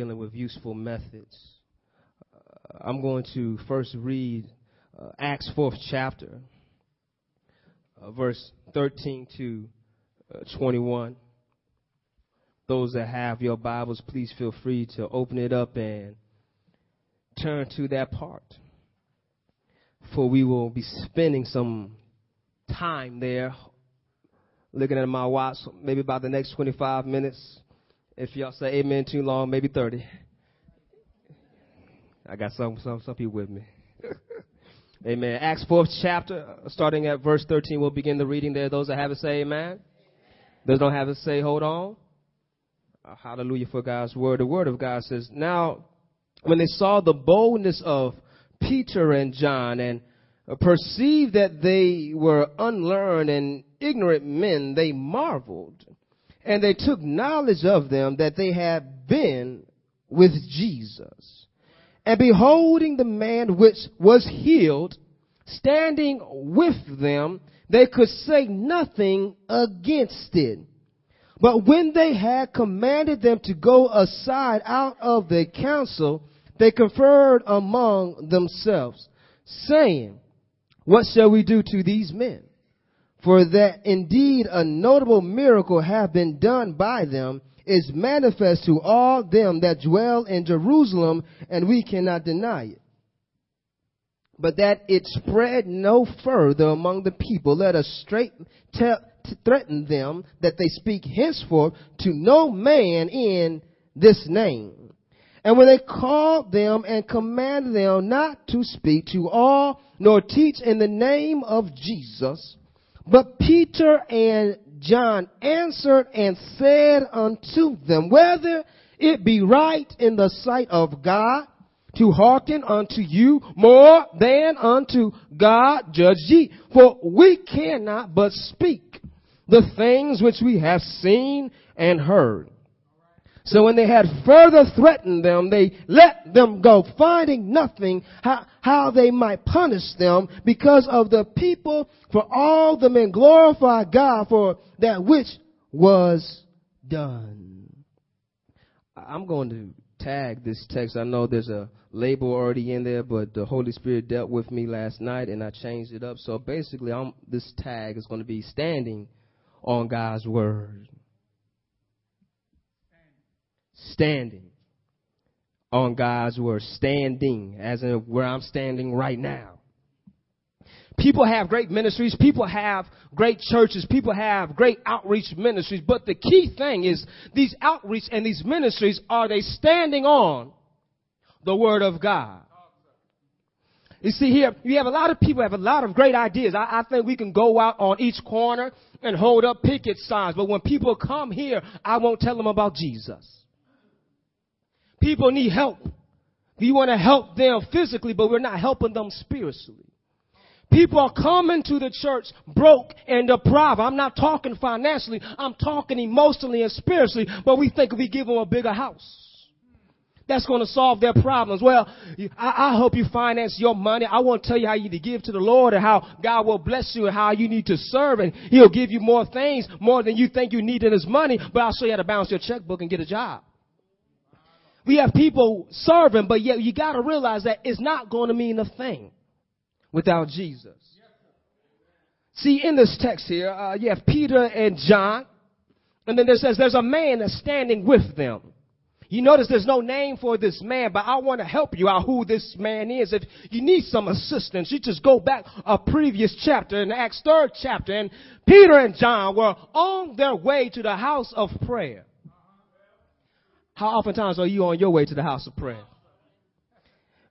dealing with useful methods. Uh, I'm going to first read uh, Acts 4th chapter, uh, verse 13 to uh, 21. Those that have your Bibles, please feel free to open it up and turn to that part. For we will be spending some time there looking at my watch, maybe about the next 25 minutes. If y'all say amen too long, maybe 30. I got some, some, some people with me. amen. Acts 4th chapter, starting at verse 13, we'll begin the reading there. Those that have it say amen. Those don't have it say hold on. Uh, hallelujah for God's word. The word of God says, Now, when they saw the boldness of Peter and John and perceived that they were unlearned and ignorant men, they marveled. And they took knowledge of them that they had been with Jesus. And beholding the man which was healed, standing with them, they could say nothing against it. But when they had commanded them to go aside out of the council, they conferred among themselves, saying, What shall we do to these men? For that indeed a notable miracle have been done by them is manifest to all them that dwell in Jerusalem, and we cannot deny it. But that it spread no further among the people, let us straight tell, threaten them that they speak henceforth to no man in this name. And when they called them and commanded them not to speak to all, nor teach in the name of Jesus, but Peter and John answered and said unto them, whether it be right in the sight of God to hearken unto you more than unto God, judge ye. For we cannot but speak the things which we have seen and heard. So when they had further threatened them, they let them go, finding nothing how, how they might punish them because of the people. For all the men glorify God for that which was done. I'm going to tag this text. I know there's a label already in there, but the Holy Spirit dealt with me last night and I changed it up. So basically, I'm, this tag is going to be standing on God's word standing on God's word. Standing, as in where I'm standing right now. People have great ministries. People have great churches. People have great outreach ministries. But the key thing is these outreach and these ministries, are they standing on the word of God? You see here, you have a lot of people have a lot of great ideas. I, I think we can go out on each corner and hold up picket signs. But when people come here, I won't tell them about Jesus. People need help. We want to help them physically, but we're not helping them spiritually. People are coming to the church broke and deprived. I'm not talking financially. I'm talking emotionally and spiritually, but we think if we give them a bigger house, that's going to solve their problems. Well, I, I hope you finance your money. I won't tell you how you need to give to the Lord and how God will bless you and how you need to serve and He'll give you more things, more than you think you need in His money, but I'll show you how to balance your checkbook and get a job. We have people serving, but yet you got to realize that it's not going to mean a thing without Jesus. See, in this text here, uh, you have Peter and John, and then there says there's a man that's standing with them. You notice there's no name for this man, but I want to help you out who this man is. If you need some assistance, you just go back a previous chapter in Acts third chapter, and Peter and John were on their way to the house of prayer. How oftentimes are you on your way to the house of prayer?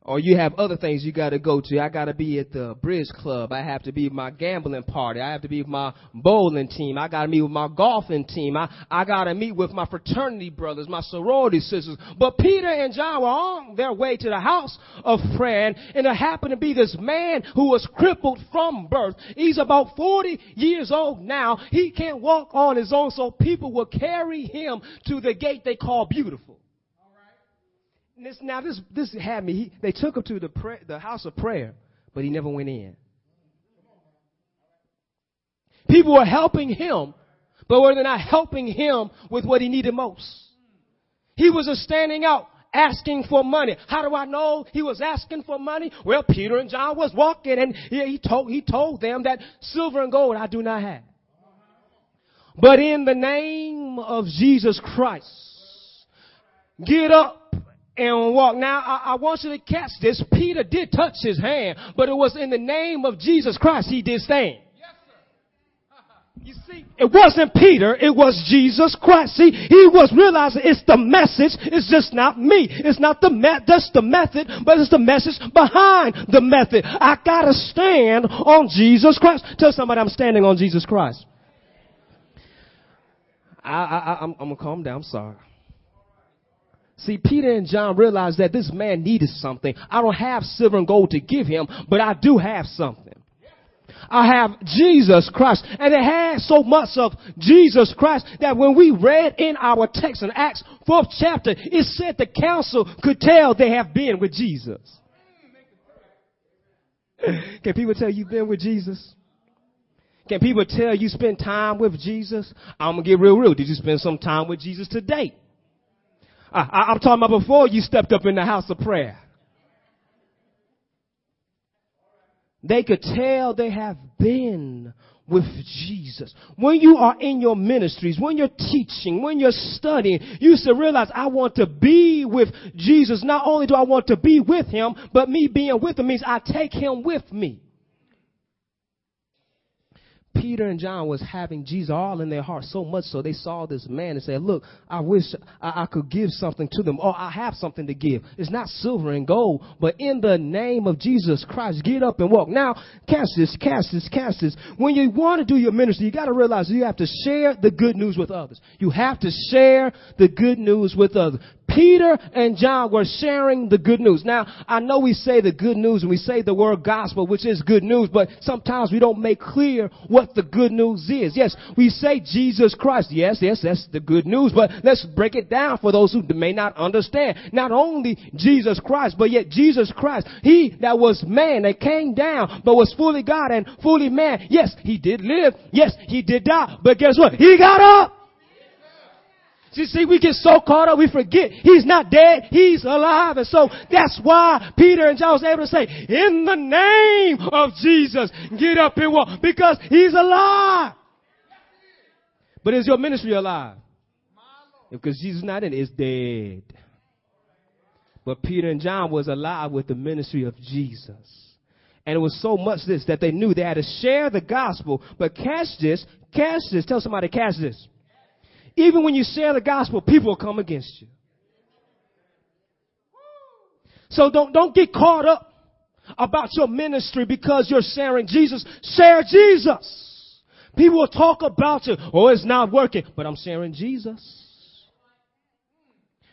Or you have other things you got to go to. I got to be at the bridge club. I have to be my gambling party. I have to be with my bowling team. I got to meet with my golfing team. I, I got to meet with my fraternity brothers, my sorority sisters. But Peter and John were on their way to the house of prayer and, and there happened to be this man who was crippled from birth. He's about 40 years old now. He can't walk on his own so people will carry him to the gate they call beautiful. This, now this this had me. He, they took him to the pray, the house of prayer, but he never went in. People were helping him, but were they not helping him with what he needed most? He was standing out asking for money. How do I know he was asking for money? Well, Peter and John was walking and he, he told, he told them that silver and gold I do not have. But in the name of Jesus Christ, get up and walk. Now, I, I, want you to catch this. Peter did touch his hand, but it was in the name of Jesus Christ he did stand. You see, it wasn't Peter, it was Jesus Christ. See, he was realizing it's the message, it's just not me. It's not the me- that's the method, but it's the message behind the method. I gotta stand on Jesus Christ. Tell somebody I'm standing on Jesus Christ. I, I, I'm, I'm gonna calm down, I'm sorry. See, Peter and John realized that this man needed something. I don't have silver and gold to give him, but I do have something. I have Jesus Christ. And it has so much of Jesus Christ that when we read in our text in Acts 4th chapter, it said the council could tell they have been with Jesus. Can people tell you've been with Jesus? Can people tell you spend time with Jesus? I'm gonna get real real. Did you spend some time with Jesus today? I, am talking about before you stepped up in the house of prayer. They could tell they have been with Jesus. When you are in your ministries, when you're teaching, when you're studying, you should realize I want to be with Jesus. Not only do I want to be with him, but me being with him means I take him with me. Peter and John was having Jesus all in their heart so much so they saw this man and said, look, I wish I, I, could give something to them or I have something to give. It's not silver and gold, but in the name of Jesus Christ, get up and walk. Now, cast this, cast this, cast this. When you want to do your ministry, you got to realize you have to share the good news with others. You have to share the good news with others. Peter and John were sharing the good news. Now, I know we say the good news and we say the word gospel, which is good news, but sometimes we don't make clear what the good news is. Yes, we say Jesus Christ. Yes, yes, that's the good news, but let's break it down for those who may not understand. Not only Jesus Christ, but yet Jesus Christ, He that was man, that came down, but was fully God and fully man. Yes, He did live. Yes, He did die. But guess what? He got up. See, see, we get so caught up, we forget he's not dead, he's alive. And so that's why Peter and John was able to say, in the name of Jesus, get up and walk, because he's alive. But is your ministry alive? Because Jesus not in it, it's dead. But Peter and John was alive with the ministry of Jesus. And it was so much this that they knew they had to share the gospel. But catch this, catch this, tell somebody catch this. Even when you share the gospel, people will come against you. So don't, don't get caught up about your ministry because you're sharing Jesus. Share Jesus. People will talk about you. Oh, it's not working, but I'm sharing Jesus.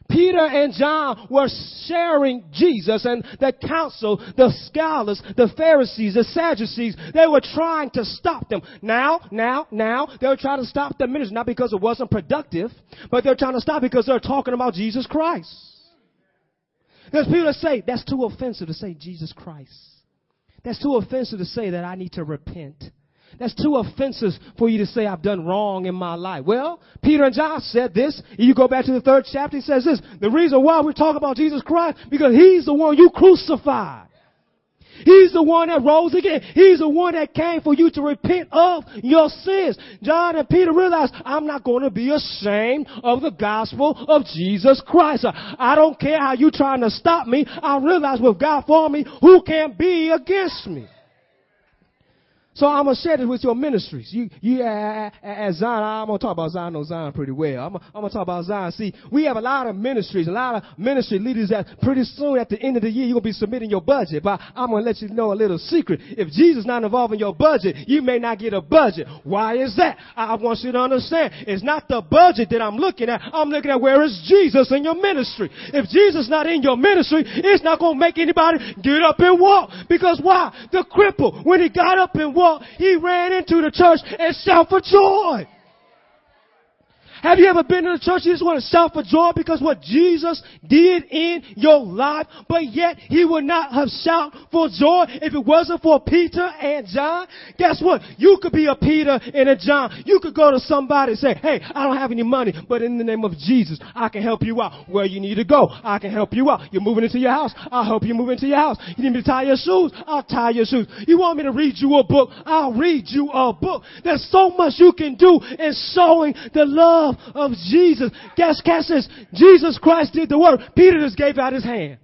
Peter and John were sharing Jesus and the council, the scholars, the Pharisees, the Sadducees, they were trying to stop them. Now, now, now, they were trying to stop the ministry, not because it wasn't productive, but they're trying to stop because they're talking about Jesus Christ. There's people that say, that's too offensive to say Jesus Christ. That's too offensive to say that I need to repent. That's two offenses for you to say I've done wrong in my life. Well, Peter and John said this. You go back to the third chapter, he says this. The reason why we talk about Jesus Christ, because he's the one you crucified. He's the one that rose again. He's the one that came for you to repent of your sins. John and Peter realized, I'm not going to be ashamed of the gospel of Jesus Christ. I don't care how you trying to stop me. I realize with God for me, who can't be against me? So I'm gonna share this with your ministries. You, you uh, as Zion, I'm gonna talk about Zion. I know Zion pretty well. I'm, I'm gonna talk about Zion. See, we have a lot of ministries, a lot of ministry leaders that pretty soon at the end of the year you're gonna be submitting your budget. But I'm gonna let you know a little secret. If Jesus not involved in your budget, you may not get a budget. Why is that? I want you to understand. It's not the budget that I'm looking at. I'm looking at where is Jesus in your ministry. If Jesus not in your ministry, it's not gonna make anybody get up and walk. Because why? The cripple, when he got up and walked, he ran into the church and shouted for joy. Have you ever been in a church you just want to shout for joy because what Jesus did in your life, but yet he would not have shout for joy if it wasn't for Peter and John? Guess what? You could be a Peter and a John. You could go to somebody and say, hey, I don't have any money, but in the name of Jesus, I can help you out. Where you need to go, I can help you out. You're moving into your house, I'll help you move into your house. You need me to tie your shoes, I'll tie your shoes. You want me to read you a book, I'll read you a book. There's so much you can do in showing the love of Jesus. Guess, guess this. Jesus Christ did the work. Peter just gave out his hand.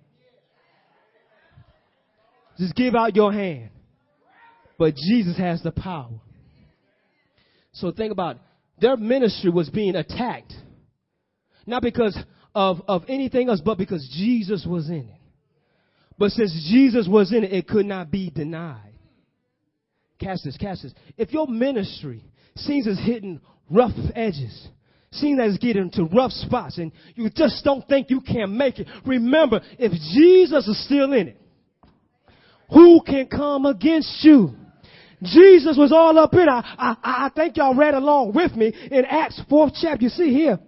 Just give out your hand. But Jesus has the power. So think about it. Their ministry was being attacked. Not because of, of anything else, but because Jesus was in it. But since Jesus was in it, it could not be denied. Catch this, catch this. If your ministry seems as hitting rough edges, seems as getting to rough spots, and you just don't think you can make it, remember, if Jesus is still in it, who can come against you? Jesus was all up in it. I, I, I think y'all read along with me in Acts 4th chapter. You see here,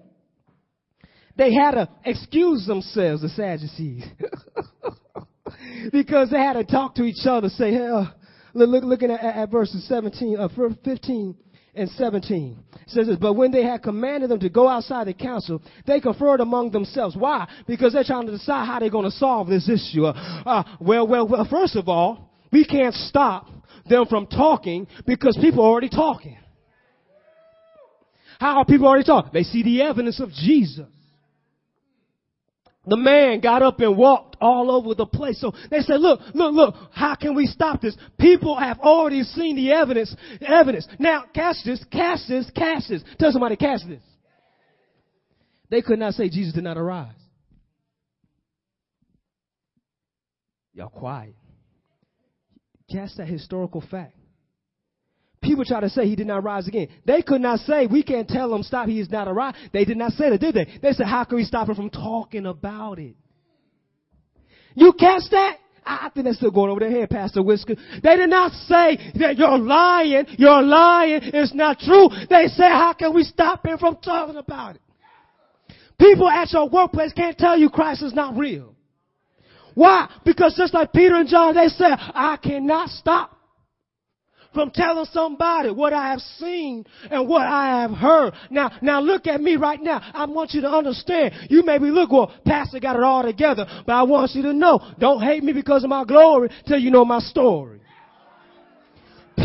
they had to excuse themselves, the Sadducees. because they had to talk to each other, say, hey, uh, look, looking at, at verses 17, uh, 15 and 17. It says this, but when they had commanded them to go outside the council, they conferred among themselves. Why? Because they're trying to decide how they're going to solve this issue. Uh, uh, well, well, well, first of all, we can't stop them from talking because people are already talking. How are people already talking? They see the evidence of Jesus. The man got up and walked all over the place. So they said, look, look, look, how can we stop this? People have already seen the evidence, evidence. Now, catch this, catch this, catch this. Tell somebody, catch this. They could not say Jesus did not arise. Y'all quiet. Catch that historical fact. People try to say he did not rise again. They could not say, we can't tell him stop, he is not arise. They did not say that, did they? They said, how can we stop him from talking about it? You catch that? I think that's still going over their head, Pastor Whisker. They did not say that you're lying, you're lying, it's not true. They say, how can we stop him from talking about it? People at your workplace can't tell you Christ is not real. Why? Because just like Peter and John, they said, I cannot stop from telling somebody what I have seen and what I have heard. Now, now look at me right now. I want you to understand. You may be look, well, Pastor got it all together, but I want you to know, don't hate me because of my glory till you know my story.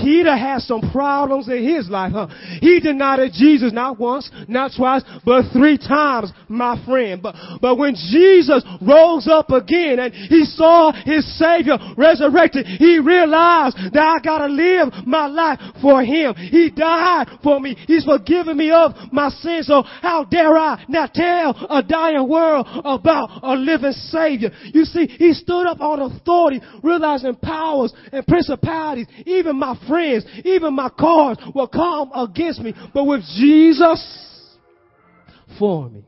Peter has some problems in his life, huh? He denied Jesus not once, not twice, but three times, my friend. But, but when Jesus rose up again and he saw his Savior resurrected, he realized that I gotta live my life for him. He died for me. He's forgiven me of my sins. So how dare I not tell a dying world about a living Savior? You see, he stood up on authority, realizing powers and principalities, even my friends, even my cars will come against me. But with Jesus for me,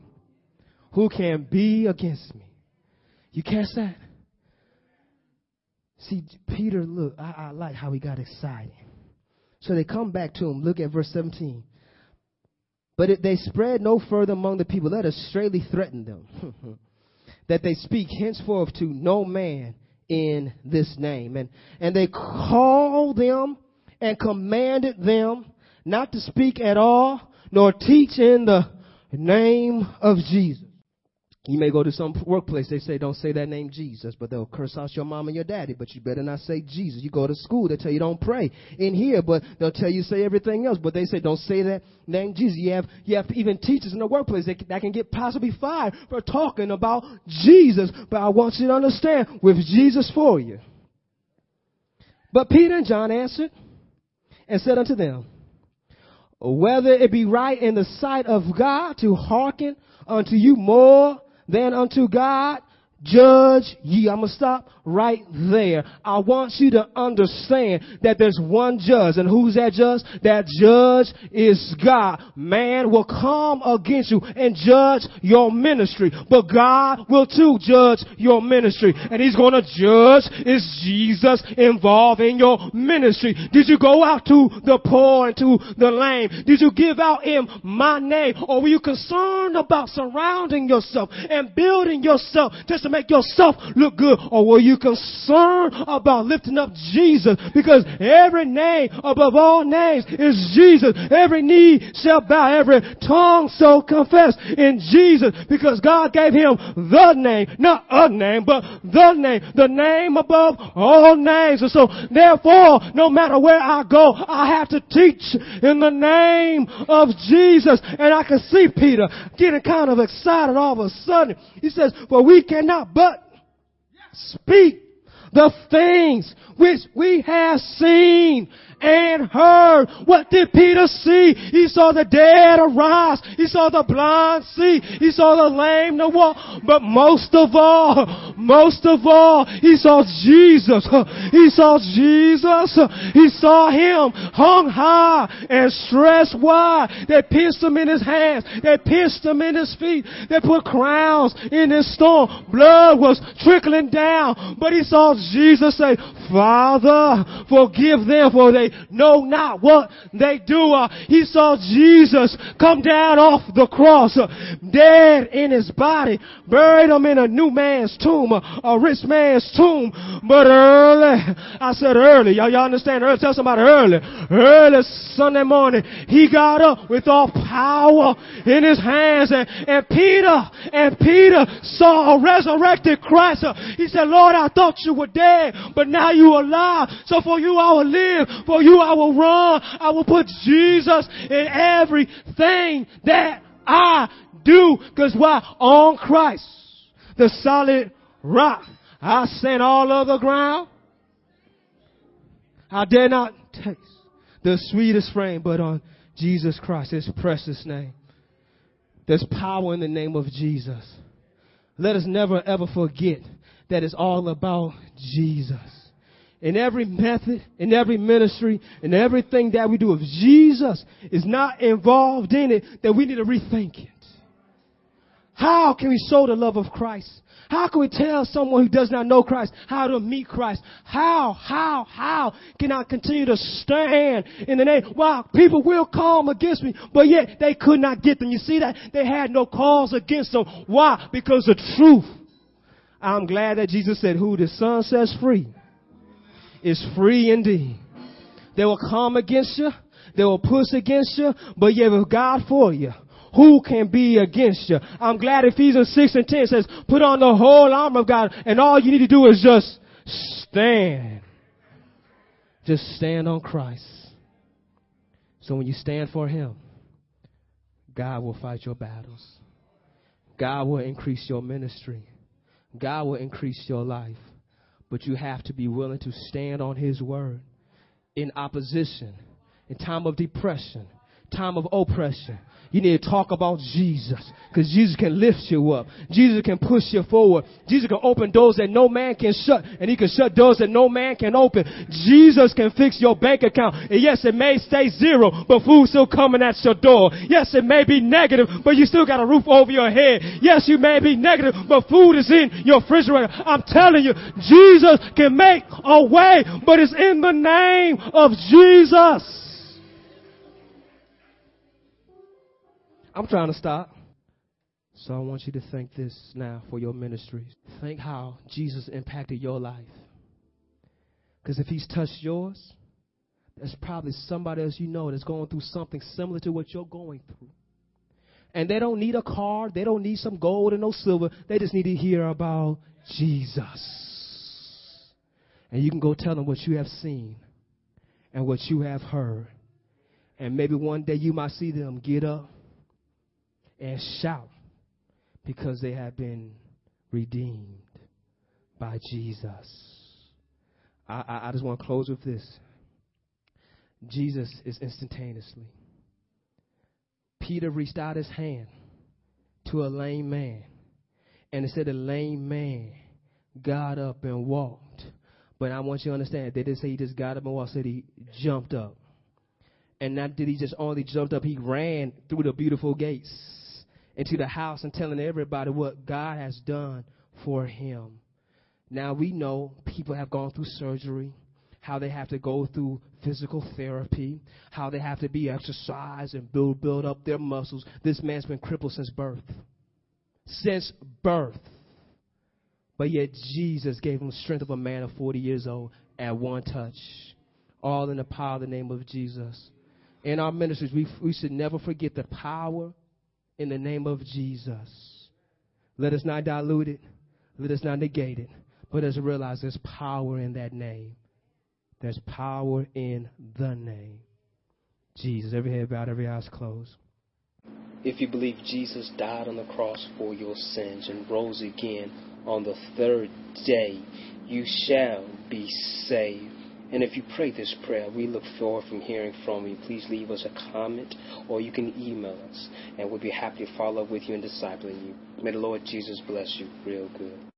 who can be against me? You catch that? See, Peter, look, I, I like how he got excited. So they come back to him. Look at verse 17. But it, they spread no further among the people. Let us straightly threaten them that they speak henceforth to no man in this name. And, and they call them and commanded them not to speak at all, nor teach in the name of Jesus. You may go to some workplace, they say, don't say that name Jesus, but they'll curse out your mom and your daddy, but you better not say Jesus. You go to school, they tell you don't pray in here, but they'll tell you say everything else, but they say don't say that name Jesus. You have, you have even teachers in the workplace that, that can get possibly fired for talking about Jesus, but I want you to understand, with Jesus for you. But Peter and John answered, and said unto them, Whether it be right in the sight of God to hearken unto you more than unto God, judge ye. I'm going to stop right there. I want you to understand that there's one judge. And who's that judge? That judge is God. Man will come against you and judge your ministry. But God will too judge your ministry. And He's going to judge is Jesus involved in your ministry? Did you go out to the poor and to the lame? Did you give out in my name? Or were you concerned about surrounding yourself and building yourself just to make yourself look good? Or were you concerned about lifting up Jesus? Because every name above all names is Jesus. Every knee shall bow, every tongue shall confess in Jesus because God gave him the name, not a name, but the name, the name above all names. And so therefore, no matter where I go, I have to teach in the name of Jesus. And I can see Peter getting kind of excited all of a sudden. He says, for we cannot but speak the things which we have seen and heard. What did Peter see? He saw the dead arise. He saw the blind see. He saw the lame to walk. But most of all, most of all, he saw Jesus. He saw Jesus. He saw him hung high and stretched wide. They pierced him in his hands. They pierced him in his feet. They put crowns in his storm. Blood was trickling down. But he saw Jesus say, Father, forgive them for they know not what they do. Uh, he saw Jesus come down off the cross, uh, dead in his body, buried him in a new man's tomb, uh, a rich man's tomb. But early, I said early, y'all, y'all understand early? Tell somebody early. Early Sunday morning, he got up with all power in his hands and, and Peter, and Peter saw a resurrected Christ. He said, Lord, I thought you were dead, but now you are alive. So for you I will live. For you I will run. I will put Jesus in everything that I do. Cause why? On Christ, the solid rock. I stand all of the ground. I dare not taste the sweetest frame, but on Jesus Christ, his precious name. There's power in the name of Jesus. Let us never ever forget that it's all about Jesus in every method, in every ministry, in everything that we do, if Jesus is not involved in it, then we need to rethink it. How can we show the love of Christ? How can we tell someone who does not know Christ how to meet Christ? How, how, how can I continue to stand in the name? Wow, people will come against me, but yet they could not get them. You see that? They had no cause against them. Why? Because the truth. I'm glad that Jesus said, who the Son sets free is free indeed. They will come against you. They will push against you, but you have God for you. Who can be against you? I'm glad Ephesians 6 and 10 says, put on the whole armor of God, and all you need to do is just stand. Just stand on Christ. So when you stand for Him, God will fight your battles. God will increase your ministry. God will increase your life. But you have to be willing to stand on His word in opposition, in time of depression, time of oppression, you need to talk about Jesus. Because Jesus can lift you up. Jesus can push you forward. Jesus can open doors that no man can shut. And he can shut doors that no man can open. Jesus can fix your bank account. And yes, it may stay zero, but food's still coming at your door. Yes, it may be negative, but you still got a roof over your head. Yes, you may be negative, but food is in your refrigerator. I'm telling you, Jesus can make a way, but it's in the name of Jesus. I'm trying to stop. So I want you to think this now for your ministries. Think how Jesus impacted your life. Because if he's touched yours, there's probably somebody else you know that's going through something similar to what you're going through. And they don't need a car, they don't need some gold and no silver. They just need to hear about Jesus. And you can go tell them what you have seen and what you have heard. And maybe one day you might see them get up and shout because they have been redeemed by Jesus. I, I, I just want to close with this. Jesus is instantaneously. Peter reached out his hand to a lame man, And it said a lame man got up and walked. But I want you to understand, they didn't say he just got up and walked, said he jumped up. And not did he just only jumped up, he ran through the beautiful gates into the house and telling everybody what God has done for him. Now we know people have gone through surgery, how they have to go through physical therapy, how they have to be exercised and build build up their muscles. This man's been crippled since birth. Since birth. But yet Jesus gave him the strength of a man of 40 years old at one touch. All in the power of the name of Jesus. In our ministries, we, we should never forget the power in the name of Jesus. Let us not dilute it. Let us not negate it. But let's realize there's power in that name. There's power in the name. Jesus. Every head bowed, every eyes closed. If you believe Jesus died on the cross for your sins and rose again on the third day, you shall be saved. And if you pray this prayer, we look forward from hearing from you. Please leave us a comment or you can email us, and we'll be happy to follow up with you and discipling you. May the Lord Jesus bless you real good.